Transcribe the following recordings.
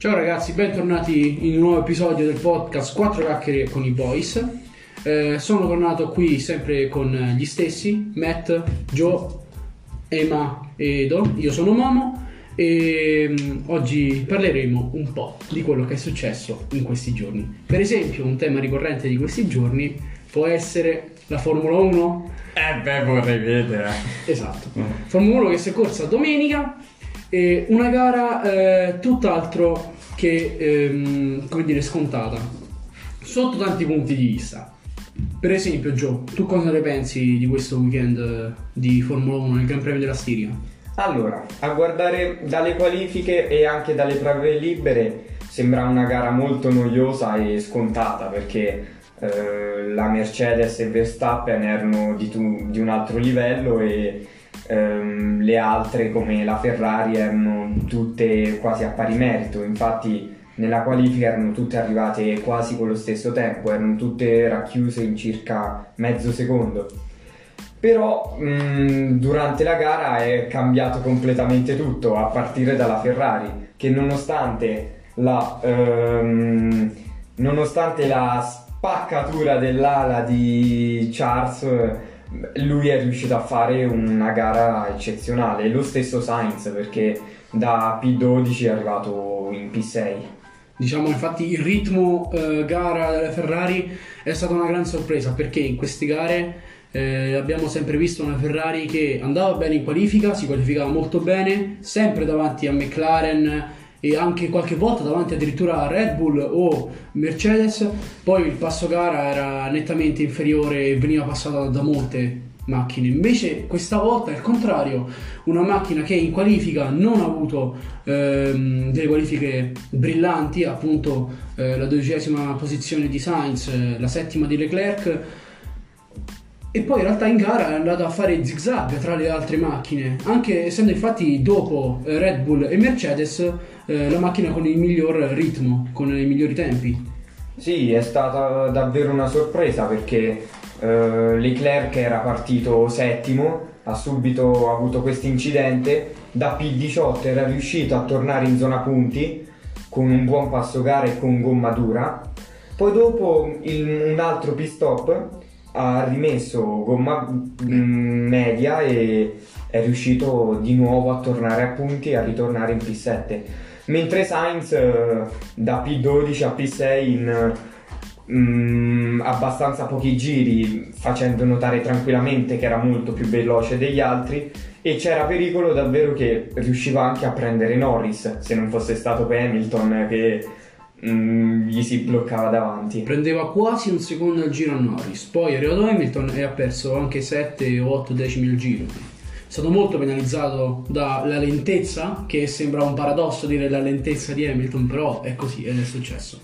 Ciao ragazzi, bentornati in un nuovo episodio del podcast 4 chiacchiere con i boys. Eh, sono tornato qui sempre con gli stessi, Matt, Joe, Emma e Edo. Io sono Momo e mm, oggi parleremo un po' di quello che è successo in questi giorni. Per esempio, un tema ricorrente di questi giorni può essere la Formula 1. Eh beh, vorrei vedere. Esatto. Formula 1 che si è corsa domenica e una gara eh, tutt'altro che, ehm, come dire, scontata. Sotto tanti punti di vista. Per esempio, Joe, tu cosa ne pensi di questo weekend eh, di Formula 1 nel Gran Premio della Stiria? Allora, a guardare dalle qualifiche e anche dalle prove libere sembra una gara molto noiosa e scontata perché eh, la Mercedes e Verstappen erano di, tu- di un altro livello e ehm, le altre come la Ferrari erano tutte quasi a pari merito, infatti nella qualifica erano tutte arrivate quasi con lo stesso tempo, erano tutte racchiuse in circa mezzo secondo. Però mh, durante la gara è cambiato completamente tutto, a partire dalla Ferrari, che nonostante la, ehm, nonostante la spaccatura dell'ala di Charles, lui è riuscito a fare una gara eccezionale. Lo stesso Sainz, perché da P12 è arrivato in P6. Diciamo infatti il ritmo eh, gara delle Ferrari è stata una gran sorpresa perché in queste gare eh, abbiamo sempre visto una Ferrari che andava bene in qualifica, si qualificava molto bene, sempre davanti a McLaren e anche qualche volta davanti addirittura a Red Bull o Mercedes, poi il passo gara era nettamente inferiore e veniva passata da molte macchine. Invece questa volta è il contrario, una macchina che in qualifica non ha avuto ehm, delle qualifiche brillanti, appunto eh, la dodicesima posizione di Sainz, eh, la settima di Leclerc. E poi in realtà in gara è andata a fare zigzag tra le altre macchine, anche essendo infatti dopo eh, Red Bull e Mercedes eh, la macchina con il miglior ritmo, con i migliori tempi. Sì, è stata davvero una sorpresa perché eh, Leclerc era partito settimo, ha subito avuto questo incidente, da P18 era riuscito a tornare in zona punti con un buon passo gara e con gomma dura, poi dopo il- un altro pit stop ha rimesso gomma mm, media e è riuscito di nuovo a tornare a punti e a ritornare in P7 mentre Sainz eh, da P12 a P6 in mm, abbastanza pochi giri facendo notare tranquillamente che era molto più veloce degli altri e c'era pericolo davvero che riusciva anche a prendere Norris se non fosse stato per Hamilton che mm, gli si bloccava davanti Prendeva quasi un secondo al giro a Norris, poi è arrivato Hamilton e ha perso anche 7 o 8 decimi al giro. Stato molto penalizzato dalla lentezza, che sembra un paradosso dire la lentezza di Hamilton, però è così ed è successo.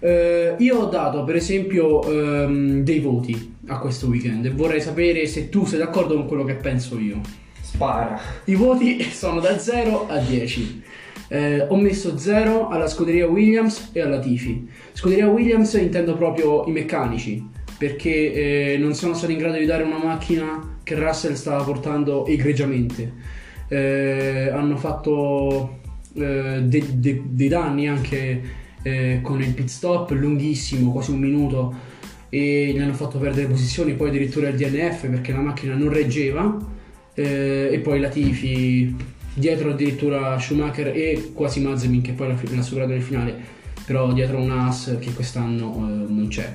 Eh, io ho dato per esempio ehm, dei voti a questo weekend e vorrei sapere se tu sei d'accordo con quello che penso io. spara I voti sono da 0 a 10. Eh, ho messo 0 alla scuderia Williams e alla Tifi. Scuderia Williams intendo proprio i meccanici, perché eh, non sono stati in grado di dare una macchina che Russell stava portando egregiamente. Eh, hanno fatto eh, de- de- dei danni anche eh, con il pit stop lunghissimo, quasi un minuto, e gli hanno fatto perdere posizioni, poi addirittura il DNF perché la macchina non reggeva. Eh, e poi la Tifi dietro addirittura Schumacher e quasi Mazepin che poi l'ha superato nel finale però dietro un As che quest'anno eh, non c'è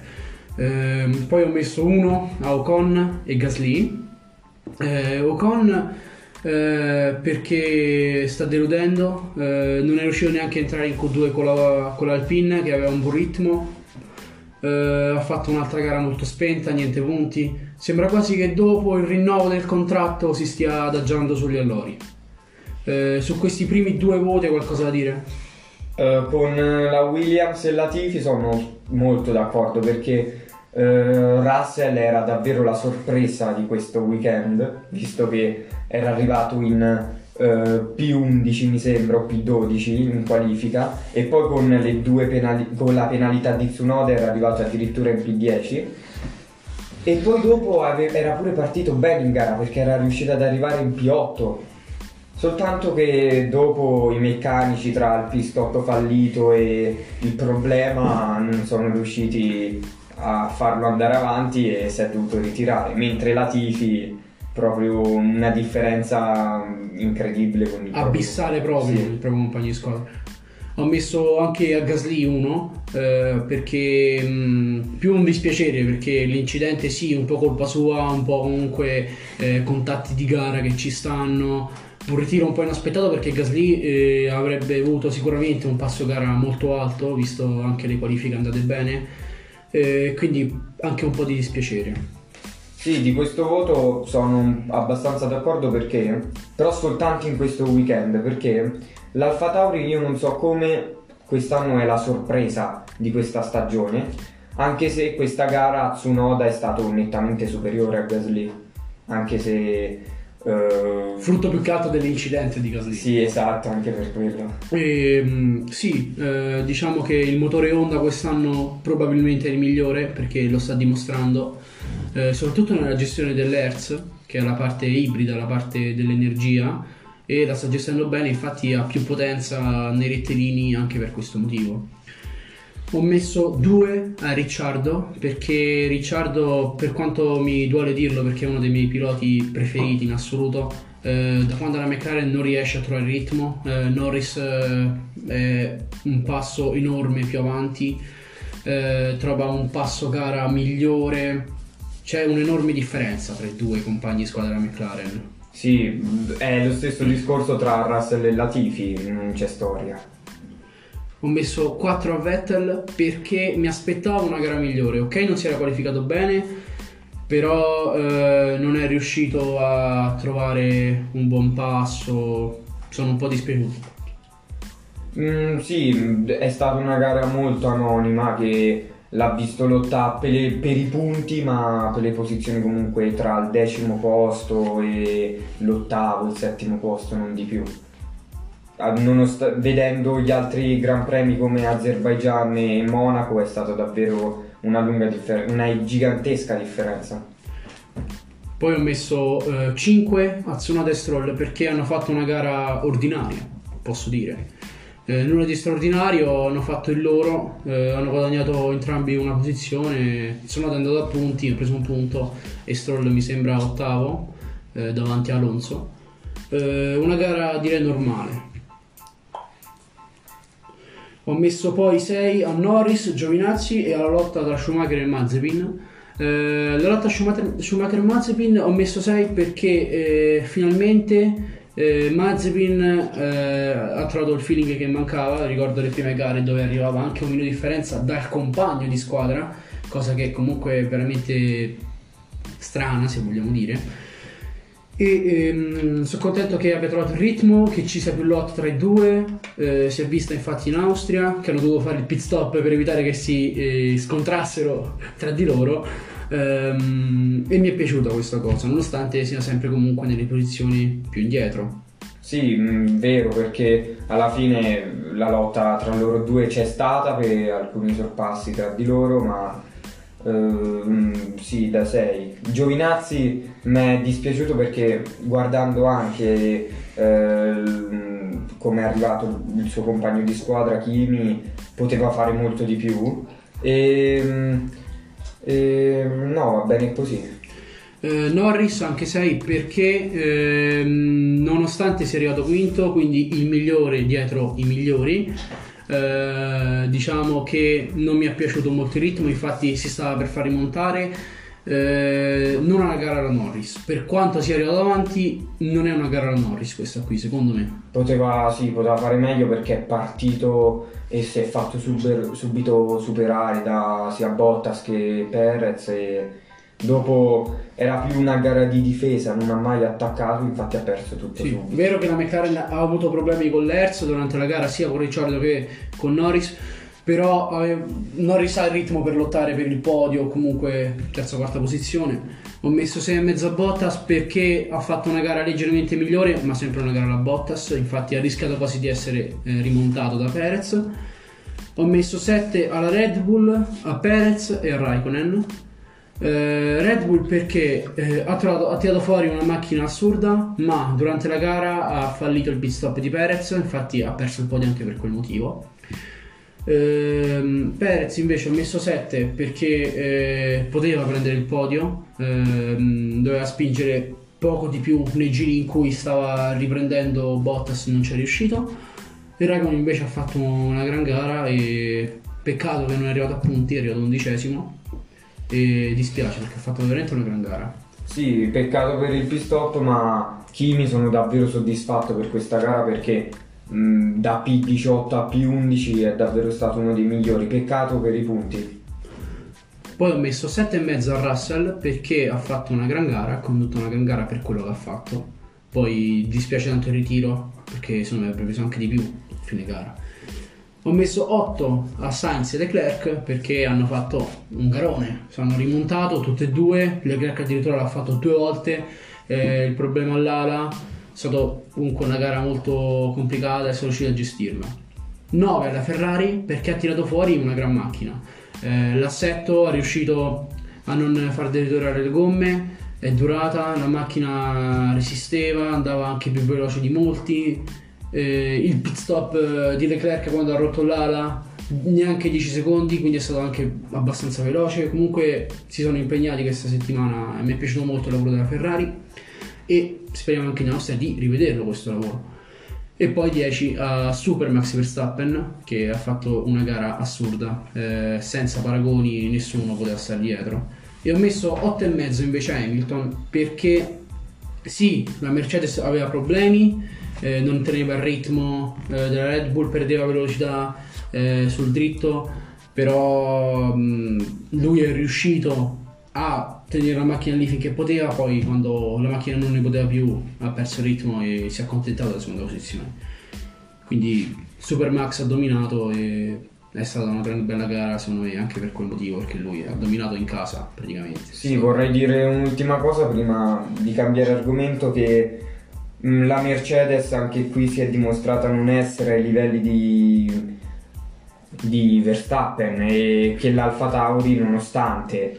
Ehm, poi ho messo uno a Ocon e Gasly Eh, Ocon eh, perché sta deludendo eh, non è riuscito neanche a entrare in Q2 con, la, con l'Alpine che aveva un buon ritmo eh, ha fatto un'altra gara molto spenta, niente punti. Sembra quasi che dopo il rinnovo del contratto si stia adagiando sugli allori. Eh, su questi primi due voti qualcosa da dire? Eh, con la Williams e la Tifi sono molto d'accordo perché eh, Russell era davvero la sorpresa di questo weekend, visto che era arrivato in eh, P11 mi sembra o P12 in qualifica e poi con, penali- con la penalità di Tsunoda era arrivato addirittura in P10 e poi dopo ave- era pure partito bene in gara perché era riuscito ad arrivare in P8 Soltanto che dopo i meccanici tra il pit stop fallito e il problema non sono riusciti a farlo andare avanti e si è dovuto ritirare, mentre la Tifi proprio una differenza incredibile con il abissale proprio, sì. il proprio compagno di squadra. Ho messo anche a Gasly uno eh, perché mh, più un dispiacere perché l'incidente sì, un po' colpa sua, un po' comunque eh, contatti di gara che ci stanno, un ritiro un po' inaspettato perché Gasly eh, avrebbe avuto sicuramente un passo gara molto alto, visto anche le qualifiche andate bene, eh, quindi anche un po' di dispiacere. Sì, di questo voto sono abbastanza d'accordo perché, però soltanto in questo weekend, perché l'Alfa Tauri io non so come quest'anno è la sorpresa di questa stagione, anche se questa gara Tsunoda è stato nettamente superiore a Gasly, anche se... Uh, Frutto più che altro dell'incidente di Gasly. Sì, esatto, anche per quello. E, ehm, sì, eh, diciamo che il motore Honda quest'anno probabilmente è il migliore perché lo sta dimostrando eh, soprattutto nella gestione dell'Hertz, che è la parte ibrida, la parte dell'energia, e la sta gestendo bene, infatti ha più potenza nei rettilini anche per questo motivo. Ho messo due a Ricciardo perché Ricciardo, per quanto mi duole dirlo, perché è uno dei miei piloti preferiti in assoluto, eh, da quando la McLaren non riesce a trovare il ritmo, eh, Norris eh, è un passo enorme più avanti, eh, trova un passo gara migliore, c'è un'enorme differenza tra i due compagni di squadra McLaren. Sì, è lo stesso discorso tra Russell e Latifi, non c'è storia. Ho messo 4 a Vettel perché mi aspettavo una gara migliore. Ok, non si era qualificato bene, però eh, non è riuscito a trovare un buon passo. Sono un po' dispiaciuto. Mm, sì, è stata una gara molto anonima che l'ha visto lottare per, per, i punti, ma per le posizioni comunque tra il decimo posto e l'ottavo, il settimo posto, non di più. Nonost- vedendo gli altri Gran Premi come Azerbaijan e Monaco è stata davvero una, differ- una gigantesca differenza. Poi ho messo eh, 5 a Tsunoda e Stroll perché hanno fatto una gara ordinaria, posso dire eh, nulla di straordinario, hanno fatto il loro, eh, hanno guadagnato entrambi una posizione, sono andato a punti, ho preso un punto e Stroll mi sembra ottavo eh, davanti a Alonso. Eh, una gara direi normale. Ho messo poi 6 a Norris, Giovinazzi e alla lotta tra Schumacher e Mazepin. Eh, la lotta Schumacher, e Mazepin ho messo 6 perché eh, finalmente eh, Mazepin eh, ha trovato il feeling che mancava, ricordo le prime gare dove arrivava anche un minuto di differenza dal compagno di squadra, cosa che comunque è veramente strana se vogliamo dire. E ehm, sono contento che abbia trovato il ritmo, che ci sia più lotta tra i due. Eh, si è vista infatti in Austria che hanno dovuto fare il pit stop per evitare che si eh, scontrassero tra di loro Ehm, e mi è piaciuta questa cosa, nonostante sia sempre comunque nelle posizioni più indietro. Sì, mh, mm, vero, perché alla fine la lotta tra loro due c'è stata per alcuni sorpassi tra di loro, ma Uh, sì, da 6. Giovinazzi mi è dispiaciuto perché guardando anche uh, come è arrivato il suo compagno di squadra Kimi poteva fare molto di più e um, e, no, va bene così. Eh, Norris anche 6 perché eh, nonostante sia arrivato quinto, quindi il migliore dietro i migliori, eh, diciamo che non mi è piaciuto molto il ritmo, infatti si stava per far rimontare. Eh, non è una gara da Norris, per quanto sia arrivato avanti, non è una gara da Norris questa qui, secondo me. Poteva, sì, poteva fare meglio perché è partito e si è fatto super, subito superare da sia Bottas che Perez e dopo era più una gara di difesa, non ha mai attaccato, infatti ha perso tutto sì, subito. Vero che la McLaren ha avuto problemi con l'Erz durante la gara sia con Ricciardo che con Norris, però eh, Norris ha il ritmo per lottare per il podio, comunque terza o quarta posizione. Ho messo 6,5 a Bottas perché ha fatto una gara leggermente migliore, ma sempre una gara alla Bottas, infatti ha rischiato quasi di essere eh, rimontato da Perez. Ho messo 7 alla Red Bull, a Perez e a Raikkonen. Eh, Red Bull perché eh, ha, trovato- ha tirato fuori una macchina assurda, ma durante la gara ha fallito il pit stop di Perez, infatti ha perso il podio anche per quel motivo. Ehm, Perez invece ha messo 7 perché eh, poteva prendere il podio, ehm, doveva spingere poco di più nei giri in cui stava riprendendo Bottas e non ci è riuscito. Il Raikkonen invece ha fatto una gran gara e peccato che non è arrivato a punti, è arrivato undicesimo e dispiace perché ha fatto veramente una gran gara. Sì, peccato per il pit stop, ma Kimi sono davvero soddisfatto per questa gara perché mh, da P18 a P11 è davvero stato uno dei migliori. Peccato per i punti. Poi ho messo 7,5 a Russell perché ha fatto una gran gara, ha condotto una gran gara per quello che ha fatto. Poi dispiace tanto il ritiro perché secondo me avrebbe preso anche di più a fine gara. Ho messo 8 a Sainz e Leclerc perché hanno fatto un garone, hanno rimontato tutte e due, Leclerc addirittura l'ha fatto due volte, eh, il problema all'ala è stato comunque una gara molto complicata e sono riuscito a gestirla. 9 alla Ferrari perché ha tirato fuori una gran macchina. Eh, l'assetto ha riuscito a non far deteriorare le gomme, è durata, la macchina resisteva, andava anche più veloce di molti. Eh, il pit stop eh, di Leclerc quando ha rotto l'ala neanche 10 secondi, quindi è stato anche abbastanza veloce. Comunque si sono impegnati questa settimana mi è piaciuto molto il lavoro della Ferrari e speriamo anche nella nostra di rivederlo questo lavoro. E poi 10 a Super Max Verstappen che ha fatto una gara assurda, eh, senza paragoni, nessuno poteva stare dietro. E ho messo 8,5 invece a Hamilton perché sì, la Mercedes aveva problemi, eh, non teneva il ritmo eh, della Red Bull, perdeva velocità eh, sul dritto, però mh, lui è riuscito a tenere la macchina lì finché poteva, poi quando la macchina non ne poteva più ha perso il ritmo e si è accontentato della seconda posizione. Quindi Super Max ha dominato e è stata una grande bella gara secondo me anche per quel motivo perché lui ha dominato in casa praticamente. Sì, vorrei dire un'ultima cosa prima di cambiare argomento che la Mercedes anche qui si è dimostrata non essere ai livelli di, di Verstappen e che l'Alfa Tauri nonostante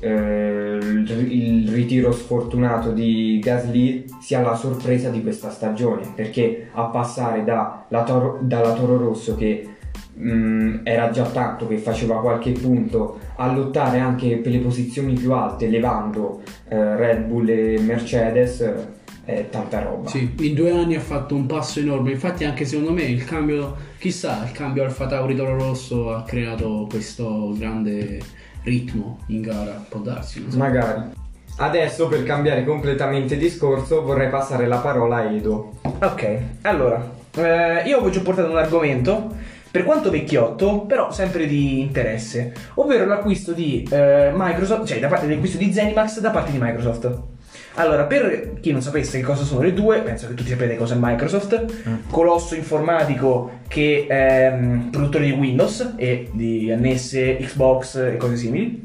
eh, il, ritiro sfortunato di Gasly sia la sorpresa di questa stagione perché a passare da, Toro, dalla Toro Rosso che mh, era già tanto che faceva qualche punto a lottare anche per le posizioni più alte levando eh, Red Bull e Mercedes è tanta roba Sì, in due anni ha fatto un passo enorme. Infatti, anche secondo me il cambio, chissà, il cambio Alfa Tauri Toro Rosso ha creato questo grande ritmo in gara. Può darsi, non so. magari adesso per cambiare completamente discorso vorrei passare la parola a Edo Ok, allora, eh, io oggi ho portato un argomento, per quanto vecchiotto, però sempre di interesse, ovvero l'acquisto di eh, Microsoft, cioè da parte dell'acquisto di Zenimax da parte di Microsoft. Allora, per chi non sapesse che cosa sono le due, penso che tutti sapete cosa è Microsoft, colosso informatico che è mm, produttore di Windows e di annesse, Xbox e cose simili.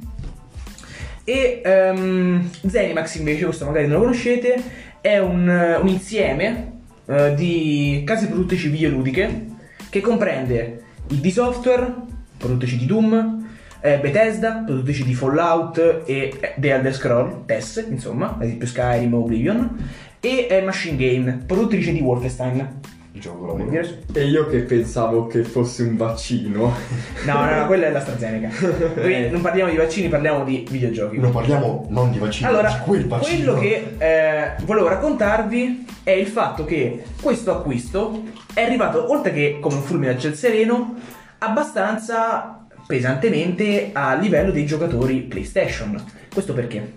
E ehm, Zenimax invece, questo magari non lo conoscete, è un, un insieme eh, di case produttrici videoludiche che comprende ID Software, produttrici di Doom, eh, Bethesda, produttrici di Fallout e eh, The Elder Scroll, TES, insomma, ad esempio Skyrim o Oblivion, e eh, Machine Game, produttrice di Wolfenstein. Il gioco e io che pensavo che fosse un vaccino No, no, no, quella è l'AstraZeneca. Qui non parliamo di vaccini, parliamo di videogiochi. Non parliamo non di vaccini, Allora, di quel vaccino. quello che eh, volevo raccontarvi è il fatto che questo acquisto è arrivato, oltre che come un fulmine a ciel sereno, abbastanza pesantemente a livello dei giocatori PlayStation. Questo perché?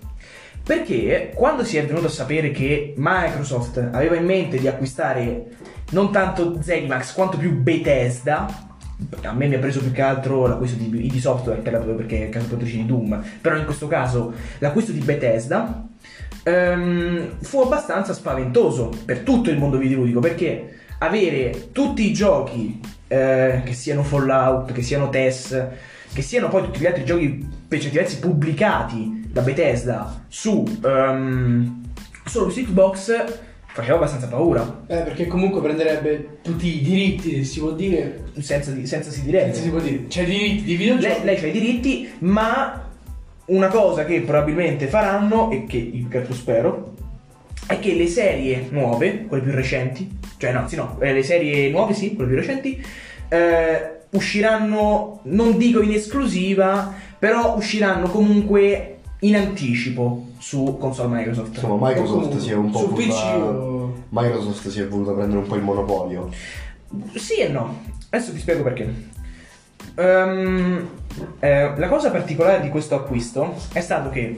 Perché quando si è venuto a sapere che Microsoft aveva in mente di acquistare non tanto Zenimax quanto più Bethesda, a me mi ha preso più che altro l'acquisto di ID Software per la- perché è casa produttrice di Doom, però in questo caso l'acquisto di Bethesda ehm, fu abbastanza spaventoso per tutto il mondo videoludico perché avere tutti i giochi eh, che siano Fallout, che siano TES, che siano poi tutti gli altri giochi per certi versi pubblicati da Bethesda su ehm, solo su Xbox faceva abbastanza paura Eh, perché comunque prenderebbe tutti i diritti, si può dire. senza, di- senza si direbbe Si può dire. Cioè, i diritti di videogiochi. lei, lei ha i diritti, ma una cosa che probabilmente faranno, e che io spero, è che le serie nuove, quelle più recenti, cioè no, sì, no, eh, le serie nuove sì, quelle più recenti, eh, usciranno, non dico in esclusiva, però usciranno comunque in anticipo su console Microsoft. Insomma, Microsoft si è un po' su voluta... PC o- Microsoft si è voluta prendere un po' il monopolio. Sì e no. Adesso ti spiego perché. Ehm, eh, la cosa particolare di questo acquisto è stato che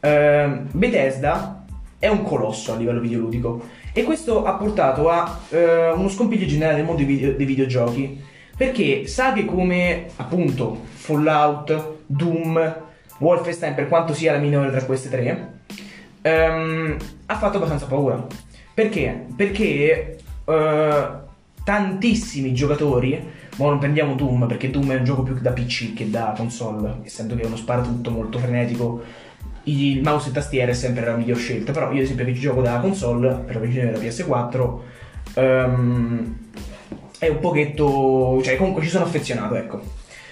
ehm, Bethesda è un colosso a livello videoludico e questo ha portato a eh, uno scompiglio generale nel mondo dei, video- dei videogiochi perché saghe come appunto Fallout, Doom, Wolfenstein per quanto sia la minore tra queste tre ehm, ha fatto abbastanza paura. Perché? Perché eh, tantissimi giocatori, ma non prendiamo Doom perché Doom è un gioco più da PC che da console, essendo che è uno sparatutto molto frenetico. Il mouse e tastiera è sempre la miglior scelta, però io ad esempio che gioco da console, per la versione della PS4, ehm, è un pochetto... cioè comunque ci sono affezionato, ecco.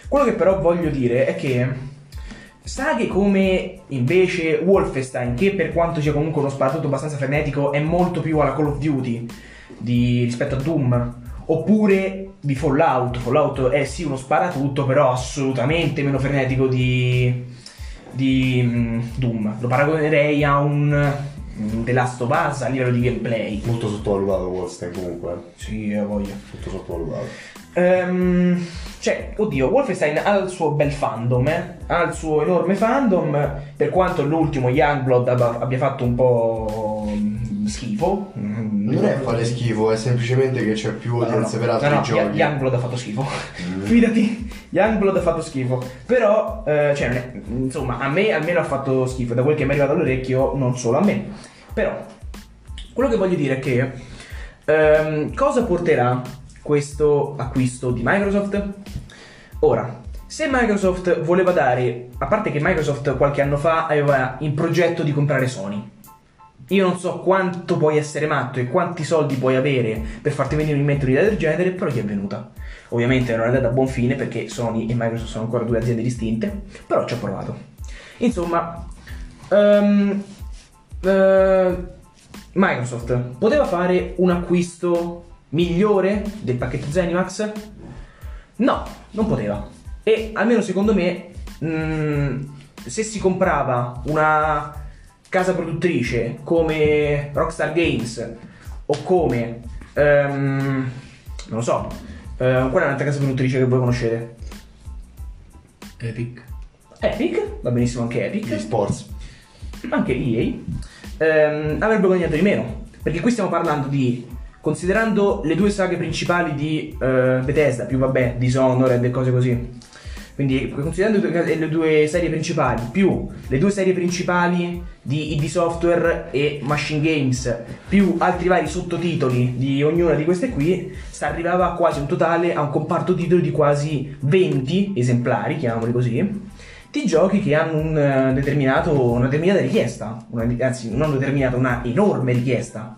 Quello che però voglio dire è che saghe come invece Wolfenstein, che per quanto sia comunque uno sparatutto abbastanza frenetico, è molto più alla Call of Duty di- rispetto a Doom, oppure di Fallout. Fallout è sì uno sparatutto, però assolutamente meno frenetico di, di mm, Doom. Lo paragonerei a un mm, The Last of Us a livello di gameplay. Molto sottovalutato Wolfenstein comunque. Sì, eh, voglio. Molto sottovalutato. Ehm, cioè, oddio, Wolfenstein ha il suo bel fandom, eh? ha il suo enorme fandom, per quanto l'ultimo Youngblood abbia, abbia fatto un po' mm, schifo. Non è fare schifo, è semplicemente che c'è più No, no, audience per altri no, giochi. Young- Youngblood ha fatto schifo. Mm. Fidati, Youngblood ha fatto schifo. Però, eh, cioè, è- insomma, a me almeno ha fatto schifo. Da quel che mi è arrivato all'orecchio, non solo a me. Però, quello che voglio dire è che ehm, cosa porterà questo acquisto di Microsoft? Ora, se Microsoft voleva dare, a parte che Microsoft qualche anno fa aveva in progetto di comprare Sony. Io non so quanto puoi essere matto e quanti soldi puoi avere per farti venire in mente un'idea del genere, però gli è venuta. Ovviamente non è andata a buon fine perché Sony e Microsoft sono ancora due aziende distinte, però ci ho provato. Insomma, ehm, eh, Microsoft poteva fare un acquisto migliore del pacchetto Zenimax? No, non poteva. E almeno secondo me, mh, se si comprava una casa produttrice come Rockstar Games o come, ehm, non lo so, eh, qual è un'altra casa produttrice che voi conoscete? Epic. Epic, va benissimo anche Epic Gli sports. anche EA, ehm, avrebbe guadagnato di meno. Perché qui stiamo parlando di, considerando le due saghe principali di eh, Bethesda, più vabbè, Dishonored e cose così. Quindi considerando le due, serie principali, più le due serie principali di ID Software e Machine Games, più altri vari sottotitoli di ognuna di queste qui, si arrivava quasi un totale, a un comparto titoli di quasi 20 esemplari, chiamiamoli così, di giochi che hanno un eh, una determinata richiesta, una- anzi non determinata, una enorme richiesta.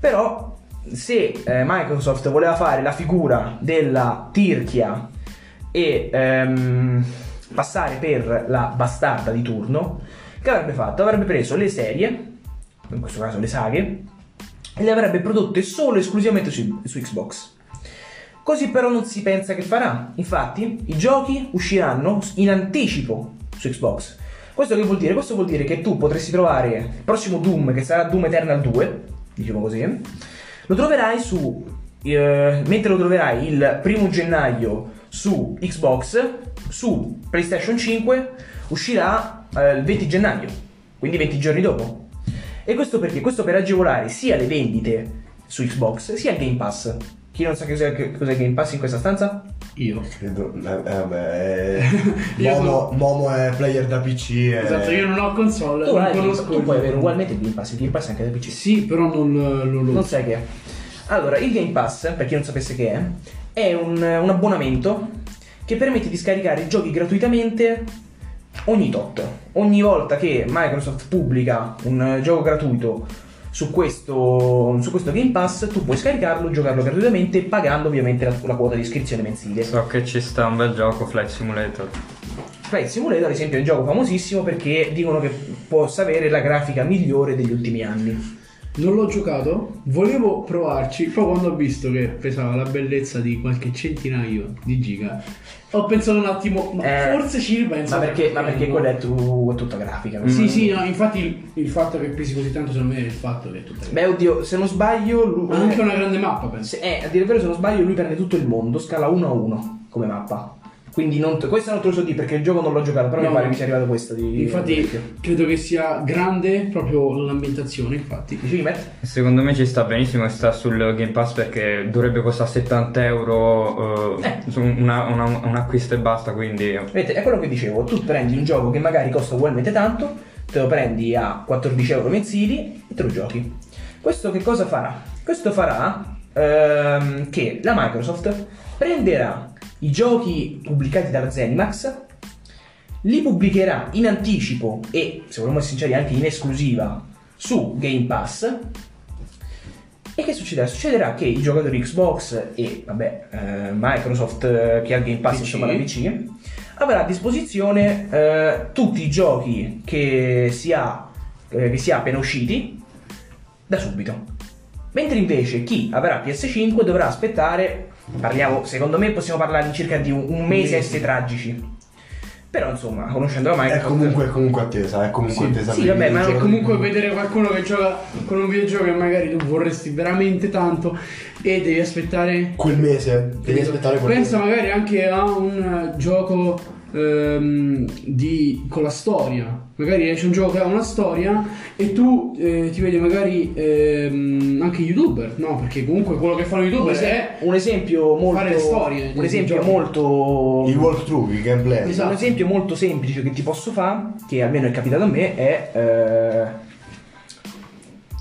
Però se eh, Microsoft voleva fare la figura della tirchia e ehm, passare per la bastarda di turno, che avrebbe fatto? Avrebbe preso le serie, in questo caso le saghe, e le avrebbe prodotte solo e esclusivamente su, su Xbox. Così però non si pensa che farà. Infatti, i giochi usciranno in anticipo su Xbox. Questo che vuol dire? Questo vuol dire che tu potresti trovare il prossimo Doom, che sarà Doom Eternal 2, diciamo così, lo troverai su. eh, mentre lo troverai il primo gennaio su Xbox, su PlayStation 5 uscirà eh, il 20 gennaio, quindi 20 giorni dopo. E questo perché? Questo per agevolare sia le vendite su Xbox sia il Game Pass. Chi non sa che cos'è, che cos'è il Game Pass in questa stanza? Io. Credo- eh, eh, eh, Io Momo, Momo è player da PC. e- Esatto, io non ho console, Tu, non conosco. tu puoi avere ugualmente il Game Pass, il Game Pass è anche da PC. Sì, però non lo lo Non uso. sai che è. Allora, il Game Pass, per chi non sapesse che è, è un, un abbonamento che permette di scaricare i giochi gratuitamente ogni tot. Ogni volta che Microsoft pubblica un eh, gioco gratuito su questo, su questo Game Pass, tu puoi scaricarlo, giocarlo gratuitamente, pagando ovviamente la, la quota di iscrizione mensile. So che ci sta un bel gioco, Flight Simulator. Flight Simulator, ad esempio, è un gioco famosissimo perché dicono che possa avere la grafica migliore degli ultimi anni. Non l'ho giocato, volevo provarci, poi quando ho visto che pesava la bellezza di qualche centinaio di giga, ho pensato un attimo, ma Eh, forse ci ripenso. Ma perché, ma perché quella è, tu- è tutta grafica. Sì, sì, no, infatti il, il fatto che pesi così tanto secondo me è il fatto che è tutta Beh, oddio, se non sbaglio. Lui, Ha anche una grande mappa, penso. se- eh, a dire vero, se non sbaglio, lui prende tutto il mondo, scala 1 a 1 come mappa. Quindi non, questo non te lo so dire perché il gioco non l'ho giocato, però No. mi pare mi sia arrivato questo di. Infatti credo che sia grande proprio l'ambientazione, infatti. Dicevi, Matt? Secondo me ci sta benissimo e sta sul Game Pass perché dovrebbe costare 70 euro eh, Eh. una- una- un acquisto e basta, quindi Vedete, è quello che dicevo, tu prendi un gioco che magari costa ugualmente tanto, te lo prendi a 14 euro mensili e te lo giochi. Questo che cosa farà? Questo farà ehm, che la Microsoft prenderà i giochi pubblicati dalla Zenimax, li pubblicherà in anticipo e, se vogliamo essere sinceri, anche in esclusiva su Game Pass. E che succederà? Succederà che i giocatori Xbox e vabbè, eh, Microsoft eh, che ha il Game Pass PC. insomma la PC avrà a disposizione eh, tutti i giochi che si ha eh, che si ha appena usciti da subito. Mentre invece chi avrà PS5 dovrà aspettare, parliamo, secondo me possiamo parlare di circa di un, un mese a essere tragici. Però insomma, conoscendo la È Microsoft comunque, è comunque attesa, è comunque Sì. attesa. Sì, vabbè, ma videogiochi. Comunque vedere qualcuno che gioca con un videogioco che magari tu vorresti veramente tanto e devi aspettare Quel mese, devi aspettare quel Pensa mese. magari anche a un gioco ehm, di, con la storia. Magari esce un gioco che ha una storia e tu eh, ti vedi magari ehm, anche youtuber, no? Perché comunque quello che fanno youtuber è un esempio molto fare le storie un esempio giochi. molto Il walkthrough, il gameplay. Esatto. un esempio molto semplice che ti posso fare che almeno è capitato a me è eh,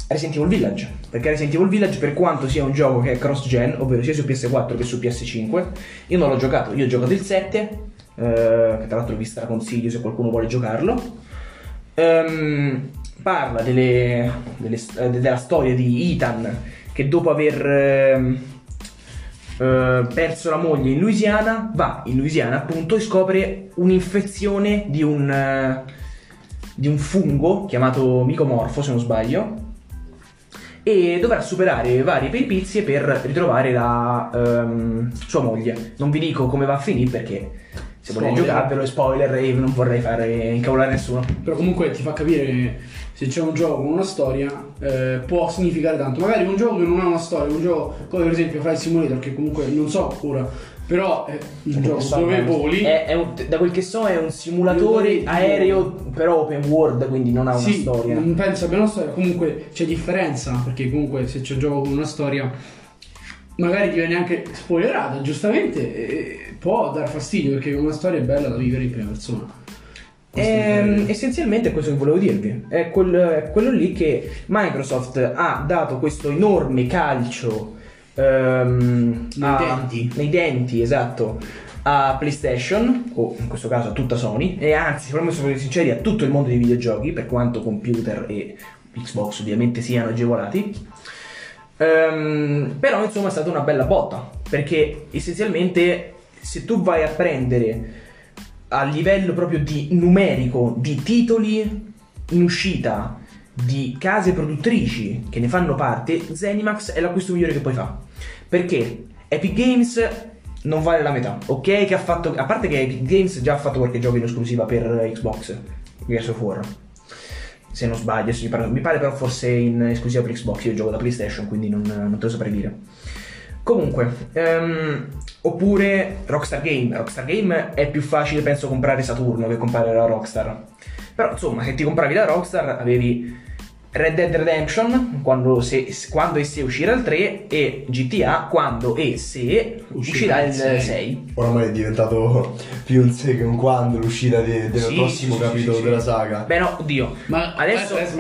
Resident Evil Village perché Resident Evil Village per quanto sia un gioco che è cross gen ovvero sia su PS4 che su PS5 io non l'ho giocato io ho giocato il 7 eh, che tra l'altro vi straconsiglio se qualcuno vuole giocarlo Ehm, parla delle- delle- eh, della storia di Ethan che dopo aver ehm, eh, perso la moglie in Louisiana va in Louisiana appunto e scopre un'infezione di un, eh, di un fungo chiamato micomorfo se non sbaglio e dovrà superare varie peripezie per ritrovare la ehm, sua moglie. Non vi dico come va a finire perché se volete giocarvelo è spoiler e non vorrei fare incavolare nessuno. Però comunque ti fa capire che se c'è un gioco con una storia eh, può significare tanto. Magari un gioco che non ha una storia, un gioco come per esempio Flight Simulator che comunque non so ora, però è un gioco dove voli. È- è un- da quel che so è un simulatore aereo però open world quindi non ha una sì, storia. non penso abbia una storia, comunque c'è differenza, perché comunque se c'è un gioco con una storia magari ti viene anche spoilerata, giustamente, e può dar fastidio perché una storia è bella da vivere in prima persona. Ehm, essenzialmente è questo che volevo dirvi. È, quel- è quello lì che Microsoft ha dato questo enorme calcio ehm, Nei a- denti. nei denti, esatto, a PlayStation, o in questo caso a tutta Sony, e anzi, se essere sinceri, a tutto il mondo dei videogiochi, per quanto computer e Xbox ovviamente siano agevolati. Ehm, però insomma è stata una bella botta perché essenzialmente se tu vai a prendere a livello proprio di numerico di titoli in uscita di case produttrici che ne fanno parte Zenimax è l'acquisto migliore che puoi fare. Perché Epic Games non vale la metà ok? Che ha fatto a parte che Epic Games già ha fatto qualche gioco in esclusiva per Xbox Gears of War. Se non sbaglio, mi pare, mi pare però forse in esclusiva per Xbox, io gioco da PlayStation quindi non, non te lo saprei dire. Comunque, ehm, oppure Rockstar Game, Rockstar Game è più facile penso comprare Saturno che comprare la Rockstar. Però insomma, se ti compravi la Rockstar avevi Red Dead Redemption quando, se, quando e se uscirà il 3 e GTA quando e se uscirà il 6. Oramai è diventato più un se che un quando l'uscita de- del Sì, prossimo sì, capitolo sì, sì. della saga. Beh no, oddio. Ma adesso, adesso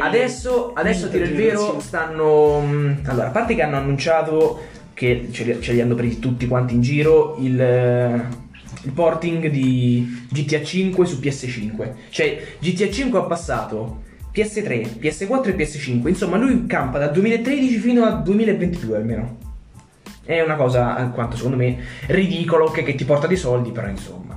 adesso, adesso a quinta dire il vero, stanno. mh, Allora, a parte che hanno annunciato che ce li, ce li hanno presi tutti quanti in giro il, eh, il porting di GTA 5 su PS5. Cioè, GTA 5 ha passato PS3, PS4 e PS5. Insomma, lui campa dal 2013 fino al 2022 almeno. È una cosa, alquanto secondo me, ridicolo che, che ti porta dei soldi, però insomma.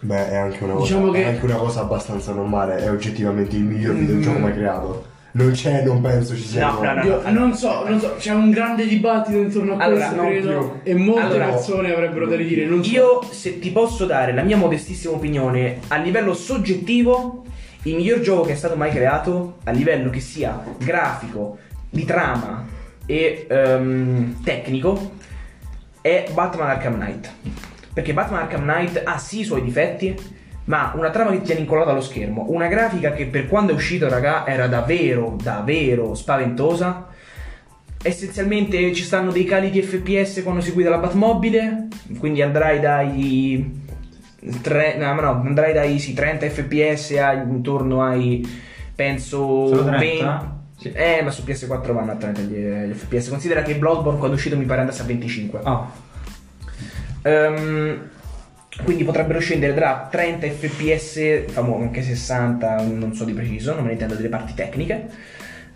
Beh, è anche una cosa, Diciamo che- è anche una cosa abbastanza normale, è oggettivamente il miglior Mm. videogioco mai creato. Non c'è, non penso ci sia. No, no, no. Io non so, non so, c'è un grande dibattito intorno a Allora, questo, credo, e molte Allora, persone avrebbero da ridire. Non so. Io, se ti posso dare la mia modestissima opinione, a livello soggettivo, il miglior gioco che è stato mai creato, a livello che sia grafico, di trama e ehm, tecnico, è Batman Arkham Knight. Perché Batman Arkham Knight ha sì i suoi difetti, ma una trama che tiene incollata allo schermo, una grafica che per quando è uscito, raga, era davvero, davvero spaventosa. Essenzialmente ci stanno dei cali di FPS quando si guida la Batmobile, quindi andrai dai tre- no, ma no, andrai dai sì, 30 fps a intorno ai penso Solo 30? 20 Sì. eh ma su PS4 vanno a 30 gli, gli fps considera che Bloodborne quando è uscito mi pare andasse a 25 Ah, Ehm, quindi potrebbero scendere da 30 fps, famo anche 60, non so di preciso, non me ne intendo delle parti tecniche.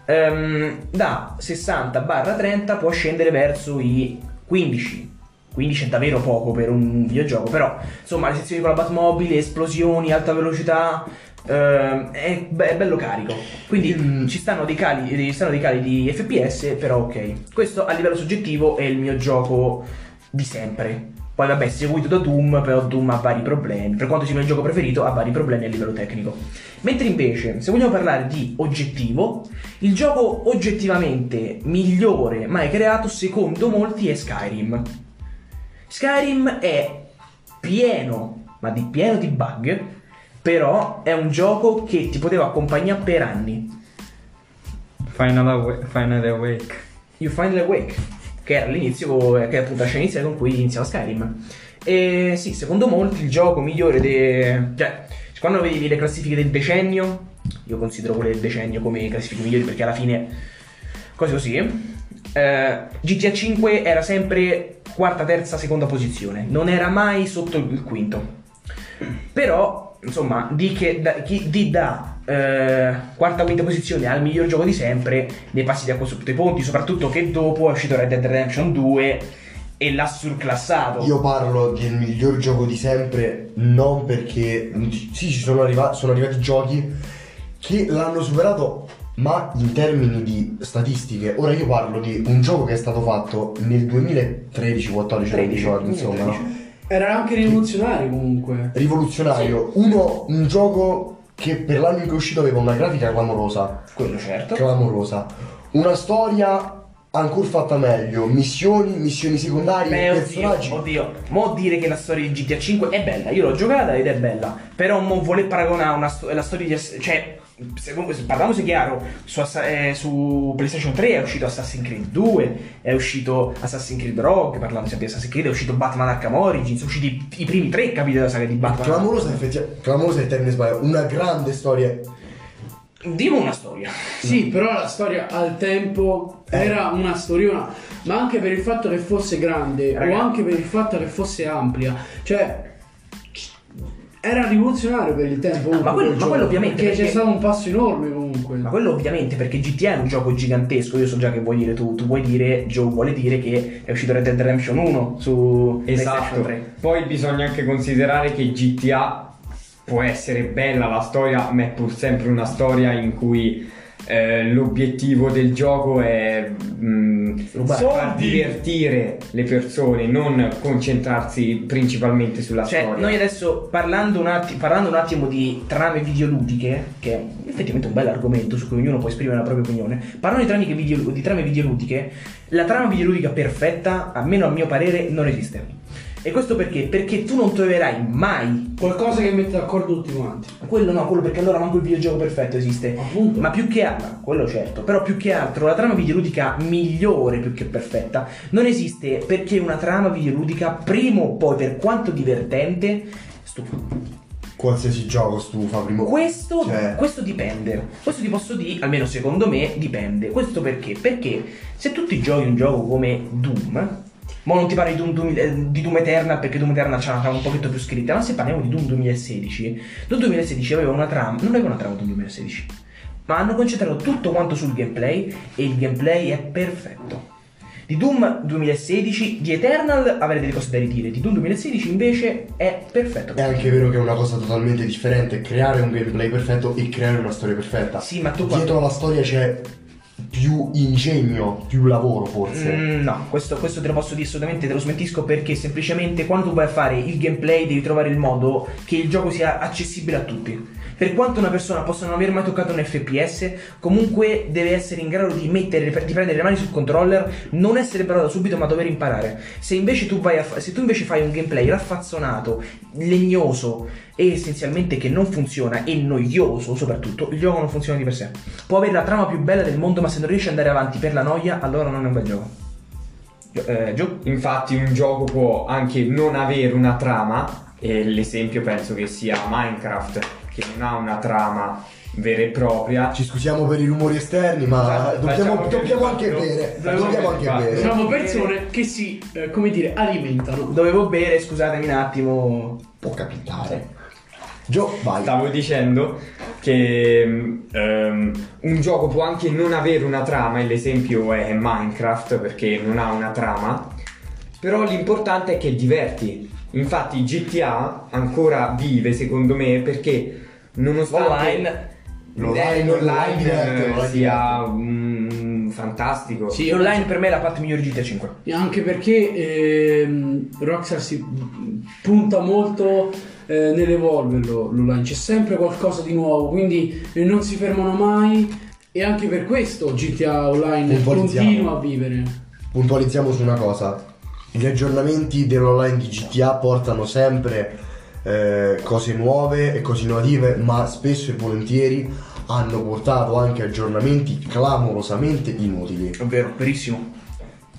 Ehm, da 60-30 può scendere verso i 15. 15 è davvero poco per un videogioco, però insomma le sezioni con la Batmobile, esplosioni, alta velocità, ehm, è, be- è bello carico. Quindi mm, ci stanno dei, cali, ci stanno dei cali di FPS, però ok. Questo a livello soggettivo è il mio gioco di sempre. Poi vabbè, seguito da Doom, però Doom ha vari problemi. Per quanto sia il mio gioco preferito, ha vari problemi a livello tecnico. Mentre invece, se vogliamo parlare di oggettivo, il gioco oggettivamente migliore mai creato, secondo molti, è Skyrim. Skyrim è pieno, ma di pieno di bug, però è un gioco che ti poteva accompagnare per anni. Final, Awa- Final Awake. You Finally Awake, che era l'inizio, che è appunto la scena iniziale con cui iniziava Skyrim. E sì, secondo molti il gioco migliore de... Cioè, quando vedi le classifiche del decennio, io considero quelle del decennio come classifiche migliori perché alla fine, cose così, eh, GTA 5 era sempre quarta, terza, seconda posizione, non era mai sotto il quinto. Però, insomma, di, che, da, chi, di da eh, quarta, quinta posizione al miglior gioco di sempre, ne passi di acqua sotto i ponti, soprattutto che dopo è uscito Red Dead Redemption 2 e l'ha surclassato. Io parlo del miglior gioco di sempre non perché sì ci sono, arriva- sono arrivati giochi che l'hanno superato ma in termini di statistiche ora io parlo di un gioco che è stato fatto nel 2013 14 non mi 13, ricordo insomma 2013. no? Era anche rivoluzionario comunque. rivoluzionario uno un gioco che per l'anno in cui è uscito aveva una grafica clamorosa. Quello certo. clamorosa. Una storia ancora fatta meglio. Missioni missioni secondarie Beh, oddio, personaggi. oddio, mo dire che la storia di GTA 5 è bella, io l'ho giocata ed è bella, però mo voler paragonare una sto- la storia di... Cioè, parliamoci chiaro, su, Assa- eh, su PlayStation 3 è uscito Assassin's Creed 2, è uscito Assassin's Creed Rogue, parlando sempre di Assassin's Creed, è uscito Batman Arkham Origins, sono usciti i, i primi tre capitoli della saga di Batman. clamorosa effettivamente clamorosa è il termine sbagliato una grande storia Dimo una storia. Sì, però la storia al tempo Eh. era una storiona, ma anche per il fatto che fosse grande Raga. o anche per il fatto che fosse ampia. Cioè, era rivoluzionario per il tempo. comunque, ma quello- quel ma quello gioco, ovviamente, Perché, perché- c'è stato un passo enorme comunque. Ma quello ovviamente perché GTA è un gioco gigantesco, io so già che vuoi dire tu, tu vuoi dire, Joe vuole dire che è uscito Red Dead Redemption 1 su Esatto. PlayStation 3. Poi bisogna anche considerare che GTA può essere bella la storia, ma è pur sempre una storia in cui eh, l'obiettivo del gioco è mm, Rubare. far divertire le persone, non concentrarsi principalmente sulla Cioè, storia. noi adesso parlando un, atti- parlando un attimo di trame videoludiche, che è effettivamente un bel argomento su cui ognuno può esprimere la propria opinione, parlando di video- di trame videoludiche, la trama videoludica perfetta, almeno a mio parere, non esiste. E questo perché? Perché tu non troverai mai Qualcosa che mette d'accordo tutti quanti. quello no, quello perché allora manco il videogioco perfetto esiste. Appunto. Ma più che altro, quello certo, però più che altro la trama videoludica migliore più che perfetta non esiste perché una trama videoludica prima o poi per quanto divertente stufa. qualsiasi gioco stufa prima o- Questo, Cioè- questo dipende. Questo ti posso dire, almeno secondo me, dipende. Questo perché? Perché se tu ti giochi un gioco come Doom, ma non ti parlo di Doom, Doom- eh, di Doom Eternal perché Doom Eternal c'ha una trama un pochetto più scritta, ma se parliamo di Doom 2016, Doom 2016 aveva una trama, non aveva una trama Doom 2016, ma hanno concentrato tutto quanto sul gameplay e il gameplay è perfetto. Di Doom 2016, di Eternal avrei delle cose da ridire, di Doom 2016 invece è perfetto. È anche vero che è una cosa totalmente differente creare un gameplay perfetto e creare una storia perfetta. Sì, ma tu Dietro quando... alla storia c'è più ingegno, più lavoro forse. Mm, no, questo, questo te lo posso dire assolutamente, te lo smentisco perché semplicemente quando tu vai a fare il gameplay devi trovare il modo che il gioco sia accessibile a tutti. Per quanto una persona possa non aver mai toccato un FPS, comunque deve essere in grado di mettere, di prendere le mani sul controller, non essere però da subito, ma dover imparare. Se invece tu vai a se tu invece fai un gameplay raffazzonato, legnoso e essenzialmente che non funziona e noioso soprattutto, il gioco non funziona di per sé. Può avere la trama più bella del mondo, ma se non riesci ad andare avanti per la noia, allora non è un bel gioco. Gio- Eh? Infatti un gioco può anche non avere una trama, e l'esempio penso che sia Minecraft, che non ha una trama vera e propria. Ci scusiamo per i rumori esterni, ma Esatto, dobbiamo, dobbiamo anche bere. dobbiamo Dobbiamo che anche bere. Siamo persone che si, eh, come dire, alimentano. Dovevo bere, scusatemi un attimo. Può capitare. Gio, vai. Stavo dicendo che ehm, un gioco può anche non avere una trama, e l'esempio è Minecraft perché non ha una trama, però l'importante è che diverti. Infatti GTA ancora vive secondo me perché nonostante Online. L'online- l'online, sia mm, fantastico. Sì, Online per me è la parte migliore di GTA 5. Anche perché ehm, Rockstar si punta molto eh, nell'evolverlo l'online, c'è sempre qualcosa di nuovo, quindi eh, non si fermano mai e anche per questo GTA Online continua a vivere. Puntualizziamo su una cosa. Gli aggiornamenti dell'online di GTA portano sempre eh, cose nuove e cose innovative, ma spesso e volentieri hanno portato anche aggiornamenti clamorosamente inutili. È vero, verissimo.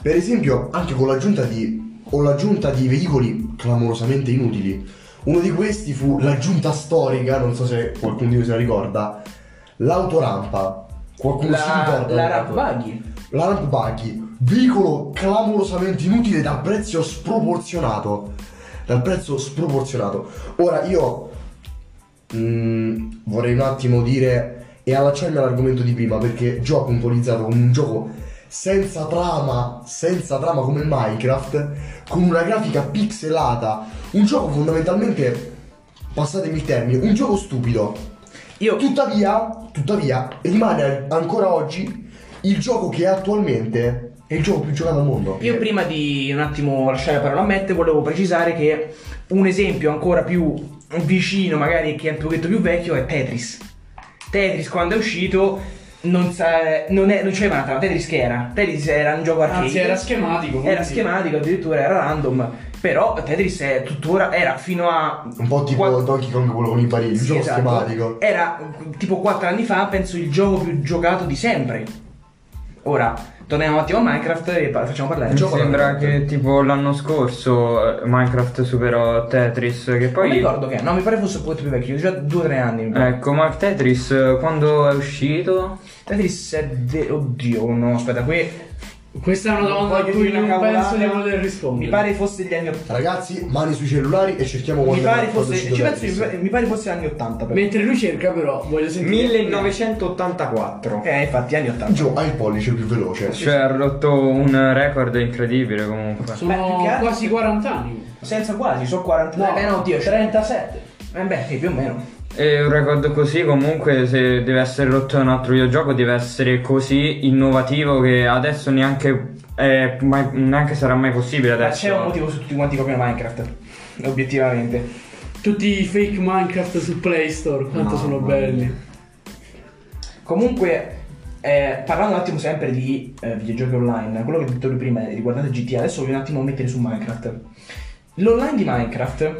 Per esempio, anche con l'aggiunta di, o l'aggiunta di veicoli clamorosamente inutili. Uno di questi fu l'aggiunta storica, non so se qualcuno di voi se la ricorda, l'autorampa. Qualcuno si La, ricorda? la Ramp Buggy. La ramp buggy, veicolo clamorosamente inutile dal prezzo sproporzionato. Dal prezzo sproporzionato. Ora io mm, vorrei un attimo dire e allacciarmi all'argomento di prima perché Gio ha puntualizzato un gioco senza trama, senza trama come Minecraft, con una grafica pixelata, un gioco fondamentalmente, passatemi il termine, un gioco stupido. Io Tuttavia, tuttavia, rimane ancora oggi il gioco che attualmente è il gioco più giocato al mondo. Io prima di un attimo lasciare la parola a Matt volevo precisare che un esempio ancora più vicino magari che è un pochetto più vecchio è Tetris. Tetris quando è uscito non, sa- non, è- non c'era una trama, Tetris che era? Tetris era un gioco arcade. Anzi, era schematico. Era dire. schematico, addirittura era random. Però Tetris è tuttora, era fino a... Un po' tipo qua- Donkey Kong quello con i barili, il Sì, gioco esatto. schematico. Era tipo 4 anni fa, penso, il gioco più giocato di sempre. Ora, torniamo un attimo a Minecraft e facciamo parlare. Mi gioco sembra che tipo l'anno scorso eh, Minecraft superò Tetris, che Non mi poi... ricordo che, no, mi pare fosse un po' più vecchio, già 2-3 anni. Ecco, ma Tetris eh, quando è uscito? Tetris è de- Oddio, no, aspetta, qui Questa è una domanda a cui non cavolata. penso di poter rispondere. Mi pare fosse degli anni 80. Ragazzi, mani sui cellulari e cerchiamo Mi quando pare fosse, ci penso, mi pare- mi pare fosse anni 80 però. Mentre lui cerca, però, voglio sentire. 1984. Eh, infatti, anni 80. Gio ha il pollice più veloce. Cioè ha rotto un record incredibile comunque. Beh, più Sono che altro- quasi 40 anni. Senza quasi, sono 40. No, eh, no, oddio, 37. Eh beh, sì, più o meno. E un record così comunque se deve essere rotto da un altro videogioco deve essere così innovativo che adesso neanche, è mai- neanche sarà mai possibile Ma adesso. c'è un motivo su tutti quanti copiano Minecraft. Obiettivamente. Tutti i fake Minecraft su Play Store, quanto No, sono mamma belli. Comunque, eh, parlando un attimo sempre di eh, videogiochi online, quello che ho detto prima riguardante GTA, adesso voglio un attimo mettere su Minecraft. L'online di Minecraft,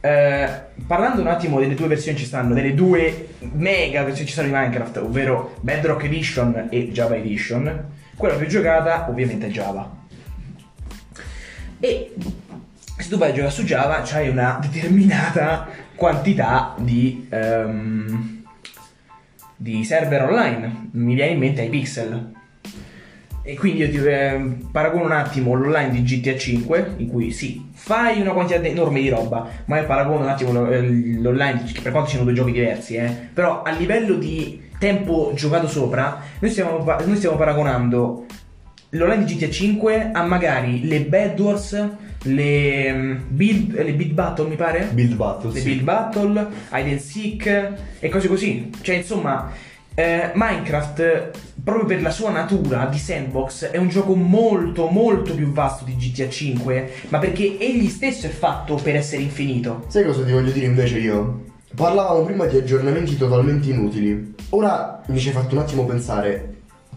eh, parlando un attimo delle due versioni ci stanno, delle due mega versioni ci stanno di Minecraft, ovvero Bedrock Edition e Java Edition, quella più giocata ovviamente è Java. E se tu vai a giocare su Java c'hai una determinata quantità di... ehm, di server online, mi viene in mente iPixel. E quindi io ti eh, paragono un attimo l'online di GTA 5, in cui sì, fai una quantità enorme di roba, ma io paragono un attimo eh, l'online, che per quanto siano due giochi diversi, eh, però a livello di tempo giocato sopra, noi stiamo, noi stiamo paragonando l'online di GTA 5 ha magari le Bad Wars, le mm, build, le build battle mi pare? Build Battle. le sì. build battle, hide and seek e cose così. Cioè, insomma, eh, Minecraft, eh, proprio per la sua natura di sandbox, è un gioco molto, molto più vasto di GTA 5, ma perché egli stesso è fatto per essere infinito. Sai cosa ti voglio dire invece io? Parlavamo prima di aggiornamenti totalmente inutili. Ora mi ci hai fatto un attimo pensare.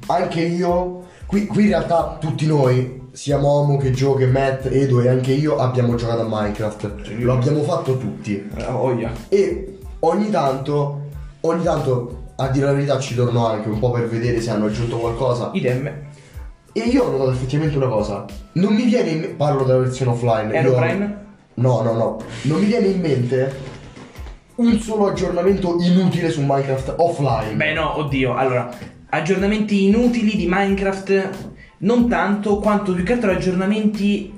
Anche io, qui, qui in realtà tutti noi, sia Momo che Joe che Matt, Edo e anche io abbiamo giocato a Minecraft. Lo abbiamo fatto tutti. Voglia. E ogni tanto, ogni tanto, a dire la verità, ci torno anche un po' per vedere se hanno aggiunto qualcosa. Idem. E io ho notato effettivamente una cosa. Non mi viene in mente. Parlo della versione offline. io- Aeroplane? No, no, no. Non mi viene in mente un solo aggiornamento inutile su Minecraft offline. Beh no, oddio, allora, aggiornamenti inutili di Minecraft non tanto quanto più che altro aggiornamenti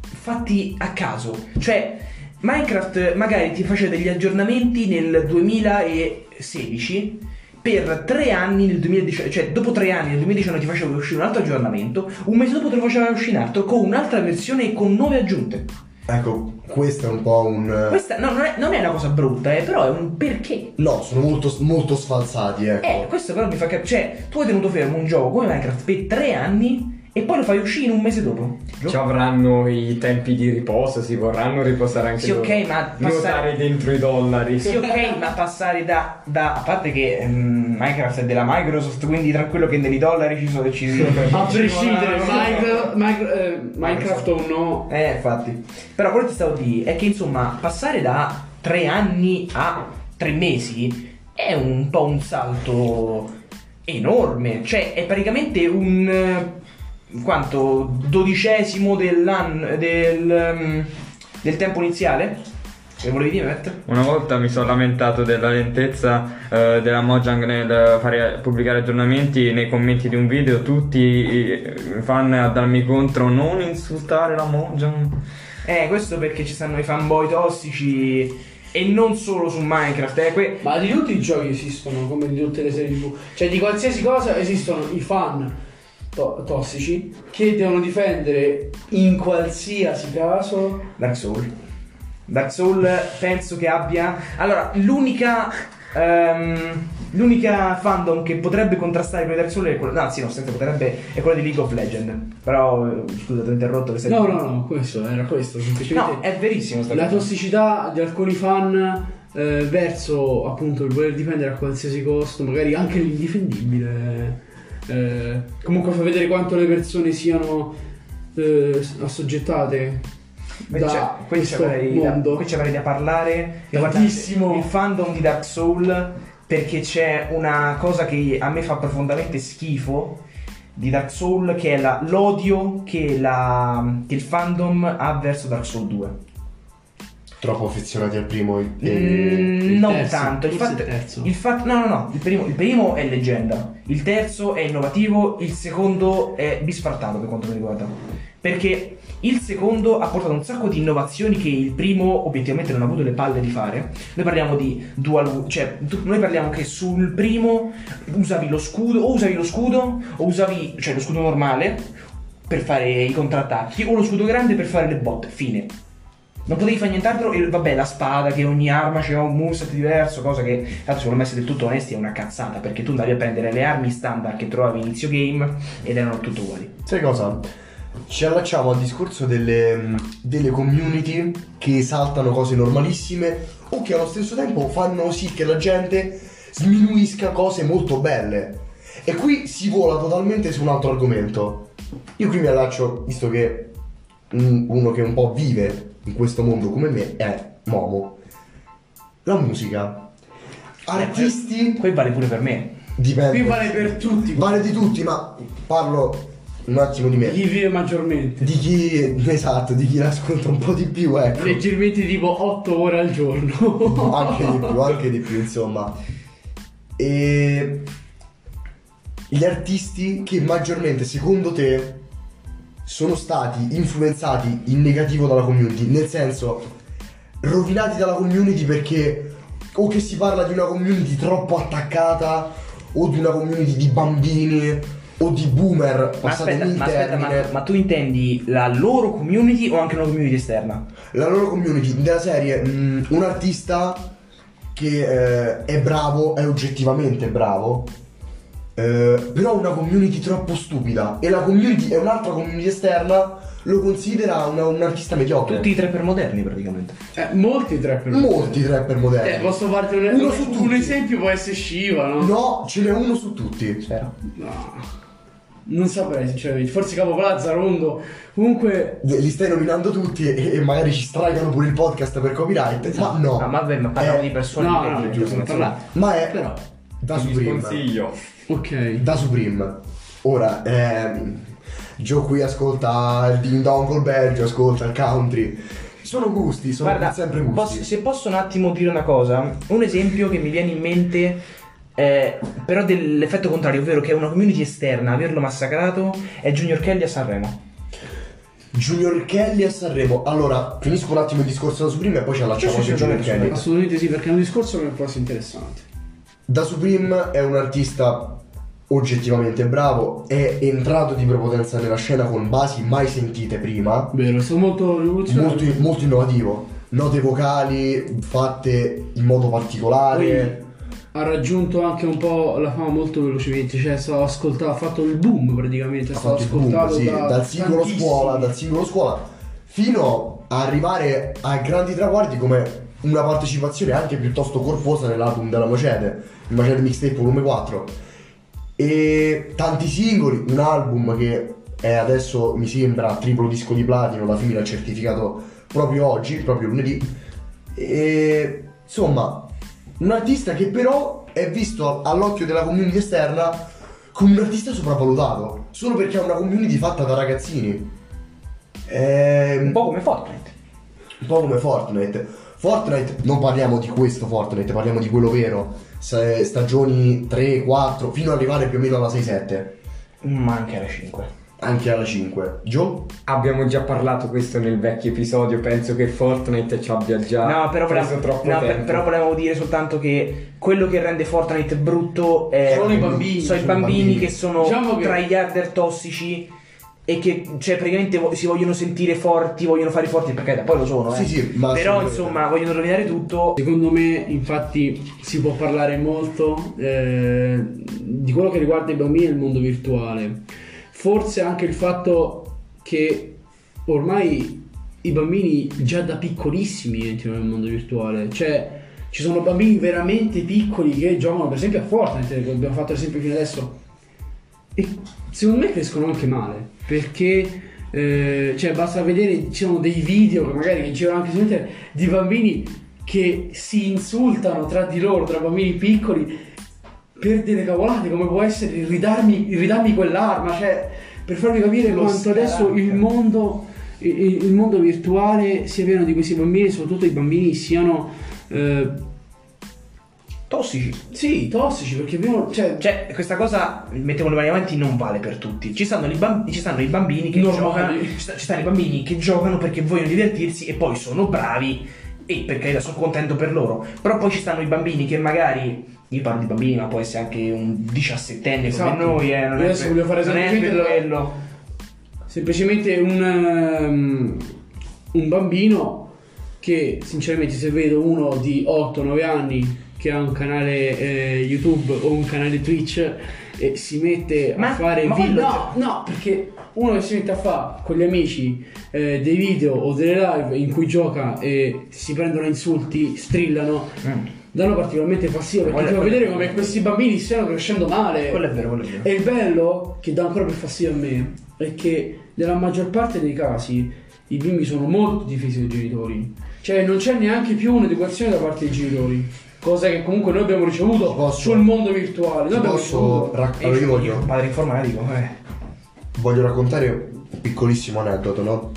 fatti a caso. Cioè, Minecraft magari ti faceva degli aggiornamenti nel 2016 per tre anni nel 2019, cioè dopo tre anni nel 2019 ti faceva uscire un altro aggiornamento, un mese dopo te lo faceva uscire un altro con un'altra versione e con nuove aggiunte. Ecco, questo è un po' un. Questa no, non, è, non è una cosa brutta, eh, però è un perché. No, sono molto, molto sfalsati, ecco. Eh, questo però mi fa capire. Cioè, tu hai tenuto fermo un gioco come Minecraft per tre anni e poi lo fai uscire in un mese dopo. Ci avranno i tempi di riposo, si vorranno riposare anche Sì, loro. ok, ma Nuotare passare- dentro i dollari. Sì, ok, ma passare da, da- A parte che ehm, Minecraft è della Microsoft, quindi tranquillo che nei dollari ci sono. Ci, A ci prescindere, Minecraft, Minecraft, eh, Minecraft o no, Eh, infatti. Però quello che ti stavo a dire è che insomma, passare da tre anni a tre mesi è un po' un salto enorme. Cioè, è praticamente un. Quanto? Dodicesimo dell'anno. del. ehm, del tempo iniziale? Che volevi dire, Matt? Una volta mi sono lamentato della lentezza eh, della Mojang nel fare, pubblicare aggiornamenti nei commenti di un video. Tutti i fan a darmi contro non insultare la Mojang. Eh, questo perché ci stanno i fanboy tossici. E non solo su Minecraft, eh, que- ma di tutti i giochi esistono, come di tutte le serie TV. Cioè, di qualsiasi cosa esistono i fan to- tossici che devono difendere in qualsiasi caso. Dark Soul. Dark Soul penso che abbia. Allora, l'unica. ehm, l'unica fandom che potrebbe contrastare con Dark Soul è quella. Anzi, no, senza potrebbe. È quella di League of Legends. Però, eh, scusa, ti ho interrotto. Che stai No, no, no, questo era questo. Semplicemente No, è verissimo. sta la cosa. tossicità di alcuni fan eh, verso appunto il voler difendere a qualsiasi costo, magari anche l'indifendibile. Eh, comunque fa vedere quanto le persone siano eh, assoggettate Qui da c'è- qui questo avrei da, mondo. qui ci avrei da parlare Tantissimo. Guardate, il fandom di Dark Soul perché c'è una cosa che a me fa profondamente schifo di Dark Soul che è la- l'odio che, la- che il fandom ha verso Dark Soul 2 Troppo affezionati al primo e... Mm, non terzo, tanto il fatto, il terzo. il fatto- no no no il primo, il primo è leggenda il terzo è innovativo il secondo è bisfartato per quanto mi riguarda. Perché il secondo ha portato un sacco di innovazioni che il primo obiettivamente non ha avuto le palle di fare. Noi parliamo di dual cioè tu- noi parliamo che sul primo usavi lo scudo o usavi lo scudo o usavi cioè lo scudo normale per fare i contrattacchi o lo scudo grande per fare le botte fine non potevi fare nient'altro e vabbè la spada che ogni arma c'era un moveset diverso, cosa che tanto secondo me se del tutto onesti è una cazzata perché tu andavi a prendere le armi standard che trovavi inizio game ed erano tutte uguali. Sai cosa? Ci allacciamo al discorso delle, delle community che esaltano cose normalissime o che allo stesso tempo fanno sì che la gente sminuisca cose molto belle. E qui si vola totalmente su un altro argomento. Io qui mi allaccio, visto che mm, uno che un po' vive in questo mondo come me è Momo. La musica. Artisti Poi vale pure per me. dipende. Qui vale per tutti, Vale di tutti, ma parlo un attimo di me. chi vive maggiormente. Di chi, esatto, di chi l'ascolta un po' di più, ecco. Leggermente tipo 8 ore al giorno. Anche di più, anche di più, insomma. E gli artisti che maggiormente, secondo te, sono stati influenzati in negativo dalla community, nel senso rovinati dalla community perché o che si parla di una community troppo attaccata o di una community di bambini o di boomer, Ma aspetta, ma, aspetta ma, ma tu intendi la loro community o anche una community esterna? la loro community della serie, mh, un artista che eh, è bravo, è oggettivamente bravo, eh, però una community troppo stupida e la community è un'altra community esterna lo considera una- un artista mediocre. Tutti i trapper moderni praticamente. Eh, molti trapper. Molti rapper moderni. Eh, posso farti un, Uno un- su un tutti. esempio può essere Shiva, no? No, ce n'è uno su tutti. Spero. No. Non saprei sinceramente, forse Capo Plaza, Rondo, comunque Li stai nominando tutti e, e magari ci stragano pure il podcast per copyright. Ma no. Ah, ma vabbè, ma parliamo Eh, di persone no, no, che- giusto, che- parlare. Ma è Però, da Supreme. sconsiglio. ok. Da Supreme. Ora, ehm, Joe qui ascolta il ding dong col Belgio, ascolta il country. Sono gusti, sono Guarda, sempre gusti. posso- se posso un attimo dire una cosa, un esempio che mi viene in mente è però dell'effetto contrario, ovvero che è una community esterna, averlo massacrato è Junior Kelly a Sanremo. Junior Kelly a Sanremo. Allora, finisco un attimo il discorso da Supreme e poi ci allacciamo Sì, sì, Junior. Kelly. Assolutamente sì, perché è un discorso che può essere interessante. Da Supreme è un artista oggettivamente bravo, è entrato di prepotenza nella scena con basi mai sentite prima, Vero, è stato molto rivoluzionario. molto, molto innovativo, note vocali fatte in modo particolare. Poi ha raggiunto anche un po' la fama molto velocemente, cioè ascoltato, ha fatto il boom praticamente, è stato il boom, ascoltato sì, da dal singolo scuola, dal singolo scuola fino a arrivare a grandi traguardi come una partecipazione anche piuttosto corposa nell'album della Macete, il Macete Mixtape volume 4 e tanti singoli, un album che è adesso mi sembra triplo disco di platino, la fine ha certificato proprio oggi, proprio lunedì e insomma un artista che però è visto all'occhio della community esterna come un artista sopravvalutato, solo perché ha una community fatta da ragazzini. È Un po' come Fortnite. un po' come Fortnite. Fortnite, non parliamo di questo Fortnite, parliamo di quello vero. Se- Stagioni 3, 4, fino ad arrivare più o meno alla 6-7. Ma anche alla 5. Anche alla 5. Joe? Abbiamo già parlato questo nel vecchio episodio, penso che Fortnite ci abbia già No, però, preso volevo, troppo no, per- tempo. però volevo dire soltanto che quello che rende Fortnite brutto è Sono i bambini. sono i sono i bambini, bambini. che sono Diciamo che- tryharder tossici e che cioè praticamente si vogliono sentire forti, vogliono fare i forti perché da poi lo sono, eh. Sì, sì, ma Però insomma vogliono rovinare tutto. Secondo me, infatti, si può parlare molto eh, di quello che riguarda i bambini e il mondo virtuale. Forse anche il fatto che ormai i bambini già da piccolissimi entrano nel mondo virtuale. Cioè, ci sono bambini veramente piccoli che giocano, per esempio, a Fortnite, che abbiamo fatto l'esempio fino adesso. E secondo me crescono anche male. Perché eh, cioè basta vedere, ci sono dei video che magari che girano anche su internet di bambini che si insultano tra di loro, tra bambini piccoli, per delle cavolate, come può essere ridarmi, ridarmi quell'arma, cioè per farvi capire Lo quanto adesso scarancano. il mondo, il, il mondo virtuale sia pieno di questi bambini, soprattutto i bambini siano eh, Tossici. sì, tossici, perché abbiamo, cioè, Cioè, questa cosa, mettiamo le mani avanti, non vale per tutti. Ci stanno, i bamb- ci stanno i bambini che Normali. giocano. Ci, sta- ci stanno i bambini che giocano perché vogliono divertirsi e poi sono bravi. E per carità sono contento per loro. Però poi ci stanno i bambini che magari. Io parlo di bambini, ma può essere anche un diciassettenne Esatto. come noi, eh. Non Io è adesso per- voglio fare non è semplicemente per la- quello. semplicemente un, ehm, un bambino che sinceramente se vedo uno di 8-9 anni che ha un canale eh, YouTube o un canale Twitch e si mette Ma- a fare ma video no, no perché uno che si mette a fare con gli amici eh, dei video o delle live in cui gioca e si prendono insulti strillano Mm. danno particolarmente fastidio perché ti fa vedere come questi bambini stiano crescendo male Quello è vero, quello è vero. e il bello, che dà ancora più fastidio a me, è che nella maggior parte dei casi i bimbi sono molto difesi dai genitori. Cioè non c'è neanche più un'educazione da parte dei genitori. Cosa che comunque noi abbiamo ricevuto Posso- sul mondo virtuale. Noi posso rac- allora io io voglio, un padre informatico, eh. voglio raccontare un piccolissimo aneddoto, no?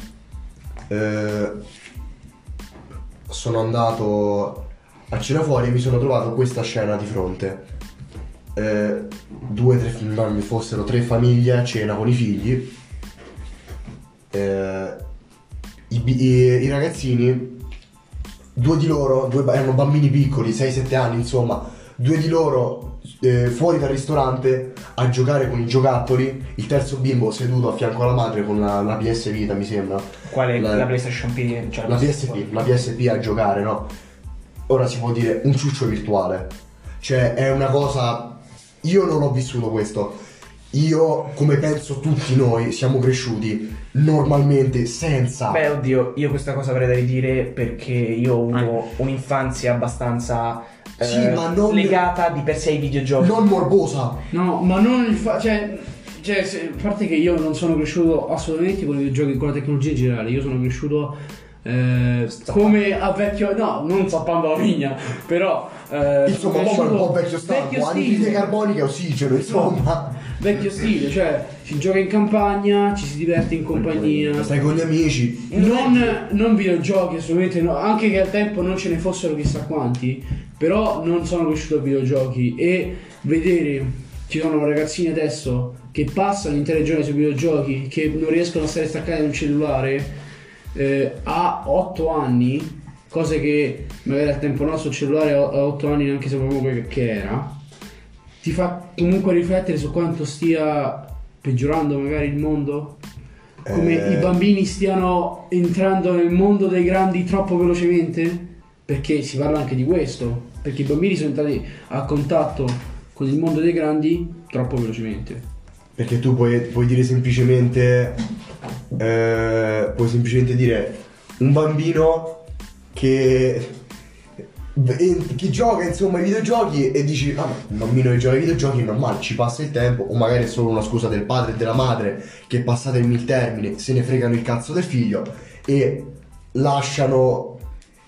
Eh, sono andato a cena fuori e mi sono trovato questa scena di fronte. Eh, due, tre, no, mi fossero tre famiglie a cena con i figli. Eh, i, i- i ragazzini, due di loro, due, erano bambini piccoli, 6-7 anni insomma, due di loro eh, fuori dal ristorante a giocare con i giocattoli, il terzo bimbo seduto a fianco alla madre con la, la PS Vita, mi sembra. Quale La- la, PlayStation P? Cioè La PSP, la PSP a giocare, no? Ora si può dire un ciuccio virtuale. Cioè, è una cosa. Io non ho vissuto questo. Io, come penso tutti noi, siamo cresciuti normalmente senza. Beh, oddio, io questa cosa avrei da ridire perché io ho avuto un'infanzia abbastanza eh, Sì, ma non- legata di per sé ai videogiochi. non morbosa. No, ma non il fa- cioè, cioè, se- a parte che io non sono cresciuto assolutamente con i videogiochi, con la tecnologia in generale, io sono cresciuto eh, come a vecchio, no, non zappando la vigna, però eh, Insomma, sono è un po' cresciuto vecchio stampo, anidride stile, carbonica e ossigeno, insomma. Vecchio stile, cioè si gioca in campagna, ci si diverte in compagnia. Stai con gli amici. Non, non videogiochi, assolutamente no, anche che al tempo non ce ne fossero chissà quanti, però non sono cresciuto a videogiochi e vedere ci sono ragazzini adesso che passano intere giornate sui videogiochi, che non riescono a stare staccati da un cellulare eh, a 8 anni, cose che magari al tempo nostro il cellulare a a 8 anni neanche sapevamo che era, ti fa comunque riflettere su quanto stia peggiorando magari il mondo come Eh. i bambini stiano entrando nel mondo dei grandi troppo velocemente? Perché si parla anche di questo, perché i bambini sono entrati a contatto con il mondo dei grandi troppo velocemente. Perché tu puoi, puoi dire semplicemente. eh, puoi semplicemente dire un bambino che. Che gioca insomma ai videogiochi e dici ah un bambino che gioca ai videogiochi è normale ci passa il tempo o magari è solo una scusa del padre e della madre che passatemi il termine se ne fregano il cazzo del figlio e lasciano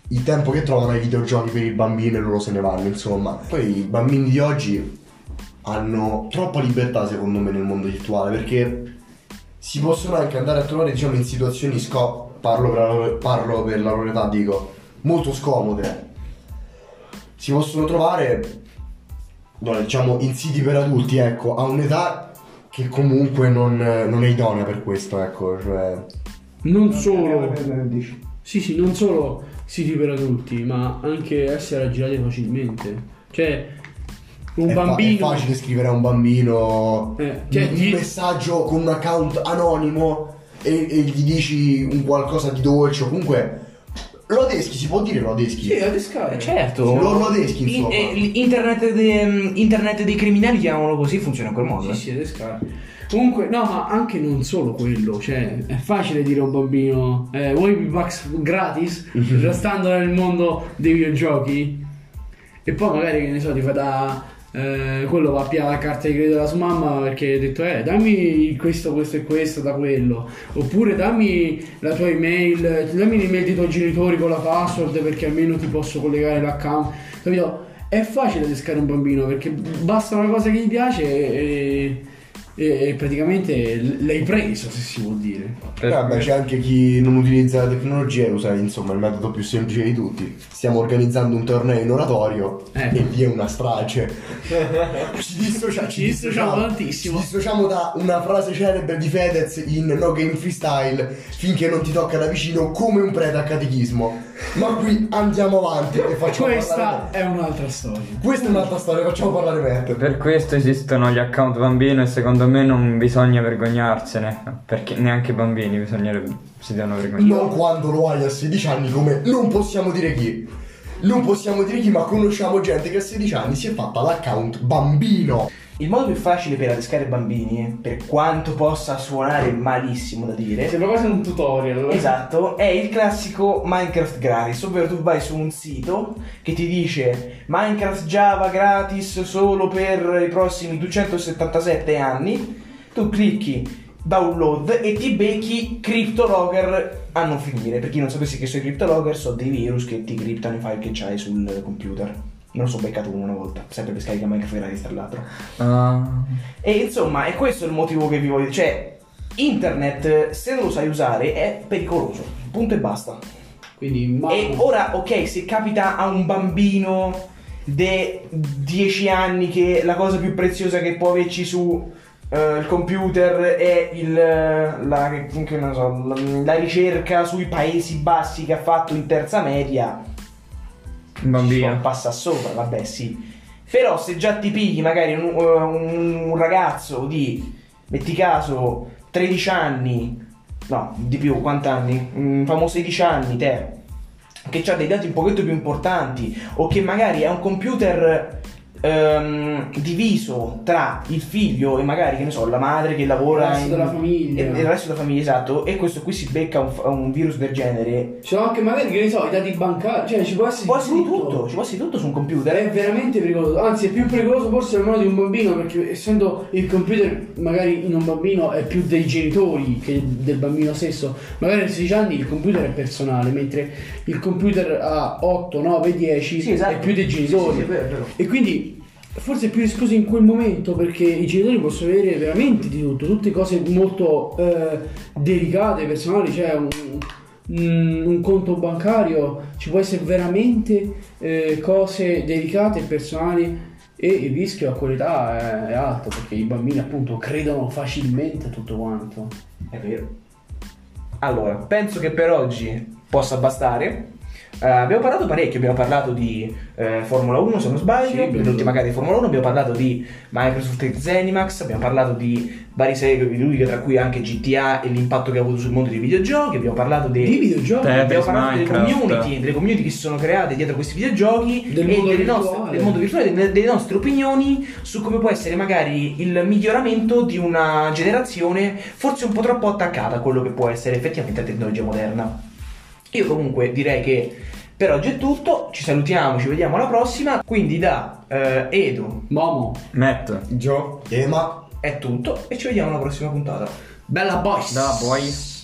il tempo che trovano ai videogiochi per il bambino e loro se ne vanno insomma. Poi i bambini di oggi hanno troppa libertà secondo me nel mondo virtuale perché si possono anche andare a trovare diciamo in situazioni sco- parlo per, la loro, parlo per la loro età dico molto scomode si possono trovare no, diciamo in siti per adulti ecco a un'età che comunque non, non è idonea per questo ecco cioè Non solo, sì, sì, non solo siti per adulti, ma anche essere aggirati facilmente. Cioè, un è, fa- bambino. è facile scrivere a un bambino Eh, cioè, un, gli- un messaggio con un account anonimo e, e gli dici un qualcosa di dolce o comunque lo adeschi si può dire lo adeschi Sì, a descare. Certo. Lo- lo adeschi, In- insomma. eh, l'internet, de- internet dei criminali, chiamalo così, funziona in quel modo. Sì, eh. sì, escare. Comunque, no, ma anche non solo quello, cioè, è facile dire a un bambino, eh, vuoi V-Bucks gratis, restando nel mondo dei videogiochi? E poi magari, che ne so, ti fa da... eh, quello va a piare la carta di credito della sua mamma perché ha detto, eh, dammi questo, questo e questo da quello. Oppure dammi la tua email, dammi l'email dei tuoi genitori con la password perché almeno ti posso collegare l'account. Capito? È facile adescare un bambino perché basta una cosa che gli piace e, e- e praticamente l'hai preso, se si può dire. Per- Vabbè, c'è anche chi non utilizza la tecnologia e usa insomma il metodo più semplice di tutti. Stiamo organizzando un torneo in oratorio Eh. e vi è una strage. ci, dissocia- Ci dissociamo tantissimo. Ci dissociamo da una frase celebre di Fedez in No Game Freestyle finché non ti tocca da vicino come un prete a catechismo. Ma qui andiamo avanti e facciamo Questa parlare è un'altra storia. Questa è un'altra storia, facciamo parlare Matt. Per questo esistono gli account bambino e secondo me non bisogna vergognarsene, perché neanche i bambini bisognerebbe, si devono vergognare. Non quando lo hai a 16 anni come non possiamo dire chi. Non possiamo dire chi, ma conosciamo gente che a 16 anni si è fatta l'account bambino. Il modo più facile per adescare bambini, per quanto possa suonare malissimo da dire, Sembra quasi un tutorial. Esatto, è il classico Minecraft gratis, ovvero tu vai su un sito che ti dice Minecraft Java gratis solo per i prossimi 277 anni, tu clicchi download e ti becchi CryptoLogger a non finire. Per chi non sapesse che sono i CryptoLogger, sono dei virus che ti criptano i file che c'hai sul computer. Me lo sono beccato uno una volta, sempre per scaricare Minecraft gratis tra l'altro. Ah, E insomma, è questo il motivo che vi voglio dire. Cioè, internet, se non lo sai usare, è pericoloso. Punto e basta. Quindi, ma... E ora, ok, se capita a un bambino di 10 anni che la cosa più preziosa che può averci su eh, il computer è il, la, che ne so, la- la ricerca sui Paesi Bassi che ha fatto in terza media, bambino. passa sopra, vabbè sì. Però se già ti pigli magari un, un- un ragazzo di, metti caso, 13 anni, no, di più, quant'anni? Mm, famo 16 anni, te, che ha dei dati un pochetto più importanti, o che magari è un computer ehm, diviso tra il figlio e magari, che ne so, la madre che lavora Il resto in- della famiglia. e, il resto della famiglia, esatto, e questo qui si becca un, un virus del genere, Ci sono anche magari, che ne so, i dati bancari, cioè ci può essere, può essere di tutto, ci può essere di tutto su un computer. È veramente pericoloso, anzi è più pericoloso forse nel mano di un bambino perché essendo il computer magari in un bambino è più dei genitori che del bambino stesso, magari a 16 anni il computer è personale, mentre il computer a 8, 9, 10 Sì, esatto. è più dei genitori. sì, sì, vero, vero. E quindi forse è più escluso in quel momento perché i genitori possono avere veramente di tutto, tutte cose molto eh, delicate, personali, cioè un, un- un conto bancario ci può essere veramente eh, cose delicate e personali e il rischio a quell'età è, è alto perché i bambini appunto credono facilmente a tutto quanto. È vero. Allora, penso che per oggi possa bastare. Eh, abbiamo parlato parecchio, abbiamo parlato di eh, Formula 1 se non sbaglio, Sì, bello. dell'ultima gara di Formula 1, abbiamo parlato di Microsoft e Zenimax, abbiamo parlato di varie serie videoludiche tra cui anche GTA e l'impatto che ha avuto sul mondo dei videogiochi, abbiamo parlato dei, Di videogiochi? Te- abbiamo Tetris, parlato delle community, delle community che si sono create dietro questi videogiochi Del e mondo delle virtuale. nostre, del mondo virtuale, delle, delle nostre opinioni su come può essere magari il miglioramento di una generazione forse un po' troppo attaccata a quello che può essere effettivamente la tecnologia moderna. Io comunque direi che per oggi è tutto, ci salutiamo, ci vediamo alla prossima, quindi da eh, Edo Momo, Matt. Gio. Eh, ma è tutto e ci vediamo alla prossima puntata. bella boys! Da boy.